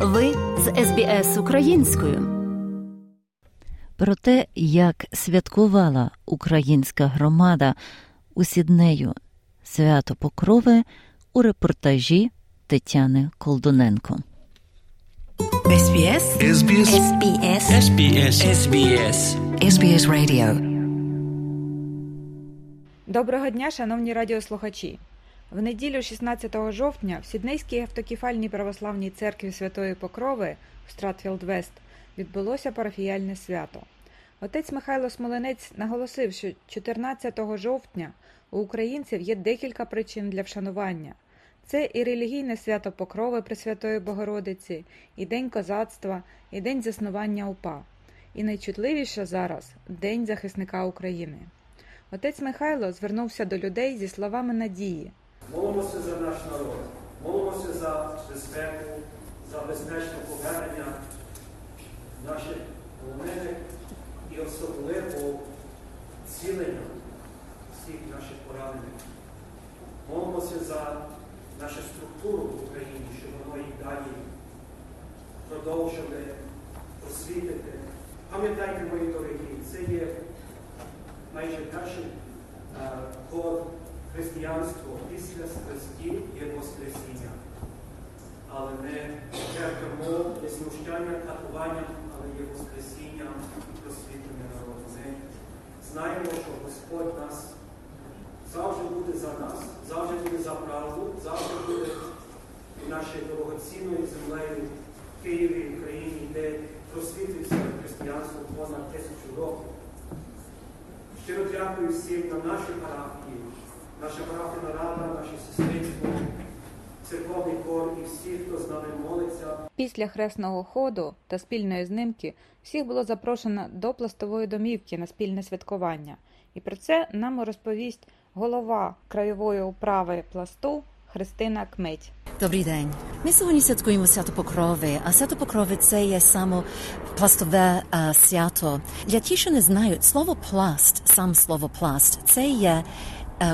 Ви з СБС українською. Про те, як святкувала українська громада у Сіднею свято Покрови у репортажі Тетяни Колдуненко. SBS SBS SBS SBS SBS SBS Radio Доброго дня, шановні радіослухачі. В неділю 16 жовтня в Сіднейській автокефальній православній церкві Святої Покрови в Стратфілд Вест відбулося парафіяльне свято. Отець Михайло Смоленець наголосив, що 14 жовтня у українців є декілька причин для вшанування. Це і релігійне свято Покрови Пресвятої Богородиці, і День козацтва, і День заснування УПА. І найчутливіше зараз День захисника України. Отець Михайло звернувся до людей зі словами надії. Молимося за наш народ, молимося за безпеку, за безпечне повернення наших полонених і особливо цілення всіх наших поранених. Молимося за нашу структуру в Україні, щоб воно і далі продовжили просвітити. Пам'ятайте, мої дорогі, це є майже перший код християнства після страсті є Воскресіння. Але не терпимо не знущання, катування, але є Воскресіння і просвітлення народу. Ми знаємо, що Господь нас завжди буде за нас, завжди буде за правду, завжди буде нашою дорогоцінною землею в Києві, в Україні, де просвітився християнство понад тисячу років. Щиро дякую всім на нашій парафії, наша парафіна рада, наше сестринство, церковний хор і всі, хто з нами молиться. Після хресного ходу та спільної знимки всіх було запрошено до пластової домівки на спільне святкування. І про це нам розповість голова краєвої управи пласту Христина Кметь. Добрий день. Ми сьогодні святкуємо свято Покрови, а свято Покрови це є само пластове е, свято. Для ті, що не знають, слово пласт, сам слово пласт, це є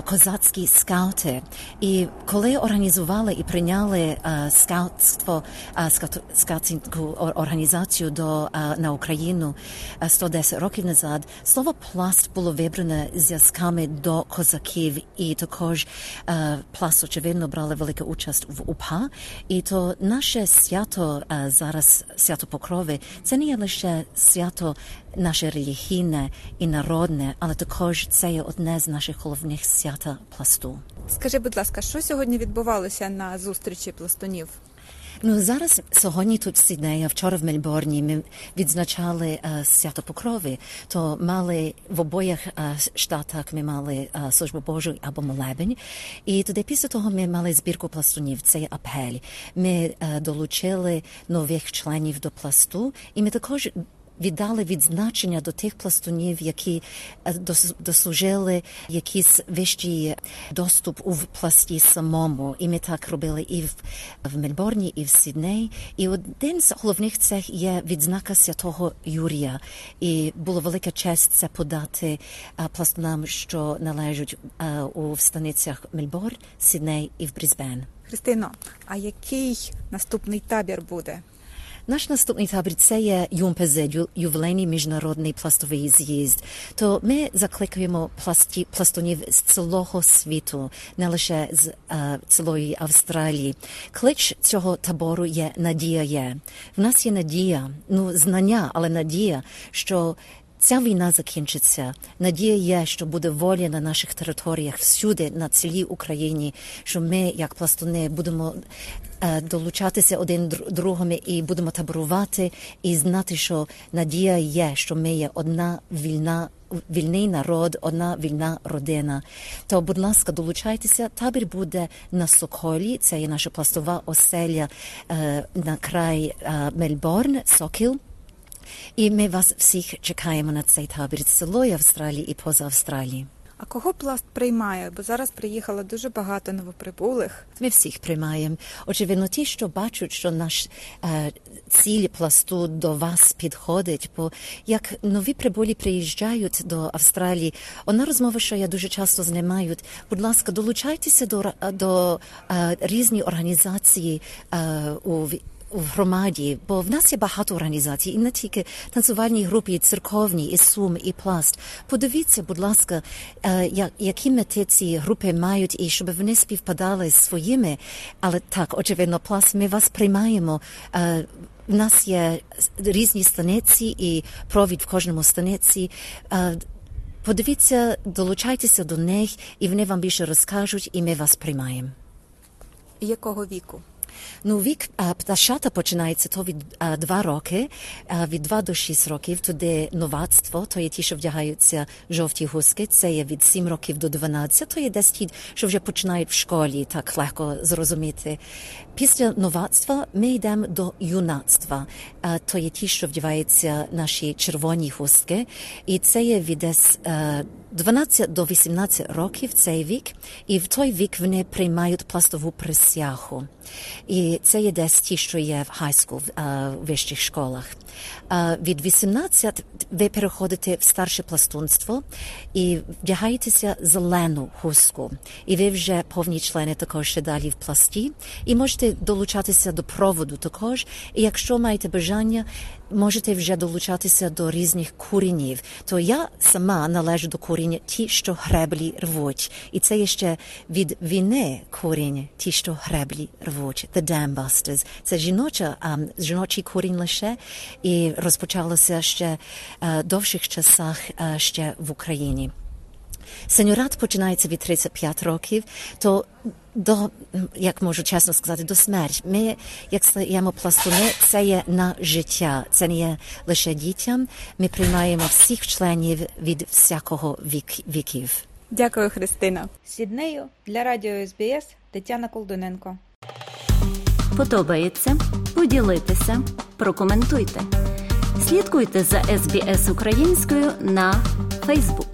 козацькі скаути. І коли організували і прийняли е, скаутство, е, скаутську організацію до, е, на Україну е, 110 років назад, слово пласт було вибране зв'язками до козаків, і також е, пласт, очевидно, брали велику участь в УПА. І то наше свято е, зараз, свято Покрови, це не є лише свято наше релігійне і народне, але також це є одне з наших головних свята пласту. Скажи, будь ласка, що сьогодні відбувалося на зустрічі пластунів? Ну зараз сьогодні тут в Сіднеї, а вчора в Мельбурні ми відзначали е, свято Покрови. То мали в обоях е, штатах ми мали е, службу Божу або молебень. І тоді після того ми мали збірку пластунів. Це є апель. Ми долучили нових членів до пласту, і ми також. Віддали відзначення до тих пластунів, які е, дос- дослужили якийсь вищий доступ у пласті самому. І ми так робили і в, в Мельбурні, і в Сідней. І один з головних цих є відзнака святого Юрія. І було велика честь це подати е, пластунам, що належать е, у станицях Мельбурн, Сідней і в Брізбен. Христино, а який наступний табір буде? Наш наступний табір це є ЮМПЗ, ю- ювілейний міжнародний пластовий з'їзд. То ми закликаємо пласті, пластунів з цілого світу, не лише з е, цілої Австралії. Клич цього табору є надія. В нас є надія, ну знання, але надія, що Ця війна закінчиться. Надія є, що буде воля на наших територіях всюди, на цілій Україні, що ми, як пластуни, будемо е, долучатися один др- другому і будемо таборувати і знати, що надія є, що ми є одна вільна. Вільний народ, одна вільна родина. То, будь ласка, долучайтеся. Табір буде на Соколі. Це є наша пластова оселя е, на край е, Мельбурн, Сокіл. І ми вас всіх чекаємо на цей табір з цілої Австралії і поза Австралії. А кого пласт приймає? Бо зараз приїхало дуже багато новоприбулих. Ми всіх приймаємо. Очевидно, ті, що бачать, що наш е, ціль пласту до вас підходить, бо як нові прибулі приїжджають до Австралії, одна розмова, що я дуже часто з ними маю, будь ласка, долучайтеся до, до е, різні організації е, у в громаді, бо в нас є багато організацій, і не тільки танцювальні групи, церковні, і сум, і пласт. Подивіться, будь ласка, е, які мети ці групи мають, і щоб вони співпадали з своїми. Але так, очевидно, пласт, ми вас приймаємо. Е, в нас є різні станиці і провід в кожному станиці. Е, Подивіться, долучайтеся до них, і вони вам більше розкажуть, і ми вас приймаємо. Якого віку? Ну, вік пташата починається то від а, два роки, а, від два до шість років. Туди новацтво, то є ті, що вдягаються жовті гуски. Це є від сім років до 12, то є десь ті, що вже починають в школі, так легко зрозуміти. Після новацтва ми йдемо до юнацтва. А, то є ті, що вдягаються наші червоні хустки. І це є від десь е, 12 до 18 років цей вік, і в той вік вони приймають пластову присягу. І це є десь ті, що є в хайскул, в вищих школах. Від 18 ви переходите в старше пластунство і вдягаєтеся зелену хустку. І ви вже повні члени також ще далі в пласті. І можете долучатися до проводу також. І якщо маєте бажання, можете вже долучатися до різних куренів. То я сама належу до куріння ті, що греблі рвуть. І це є ще від війни корінь ті, що греблі рвуть. The Dam. Це жіноча, а, жіночий корінь лише. І розпочалося ще е, довших часах е, ще в Україні. Сеньорат починається від 35 років, то до, як можу чесно сказати, до смерті. Ми, як стаємо пластуни, це є на життя, це не є лише дітям. Ми приймаємо всіх членів від всякого вік, віків. Дякую, Христина. Сіднею для радіо СБС Тетяна Колдуненко. Подобається? Поділитися, прокоментуйте. Слідкуйте за SBS українською на Facebook.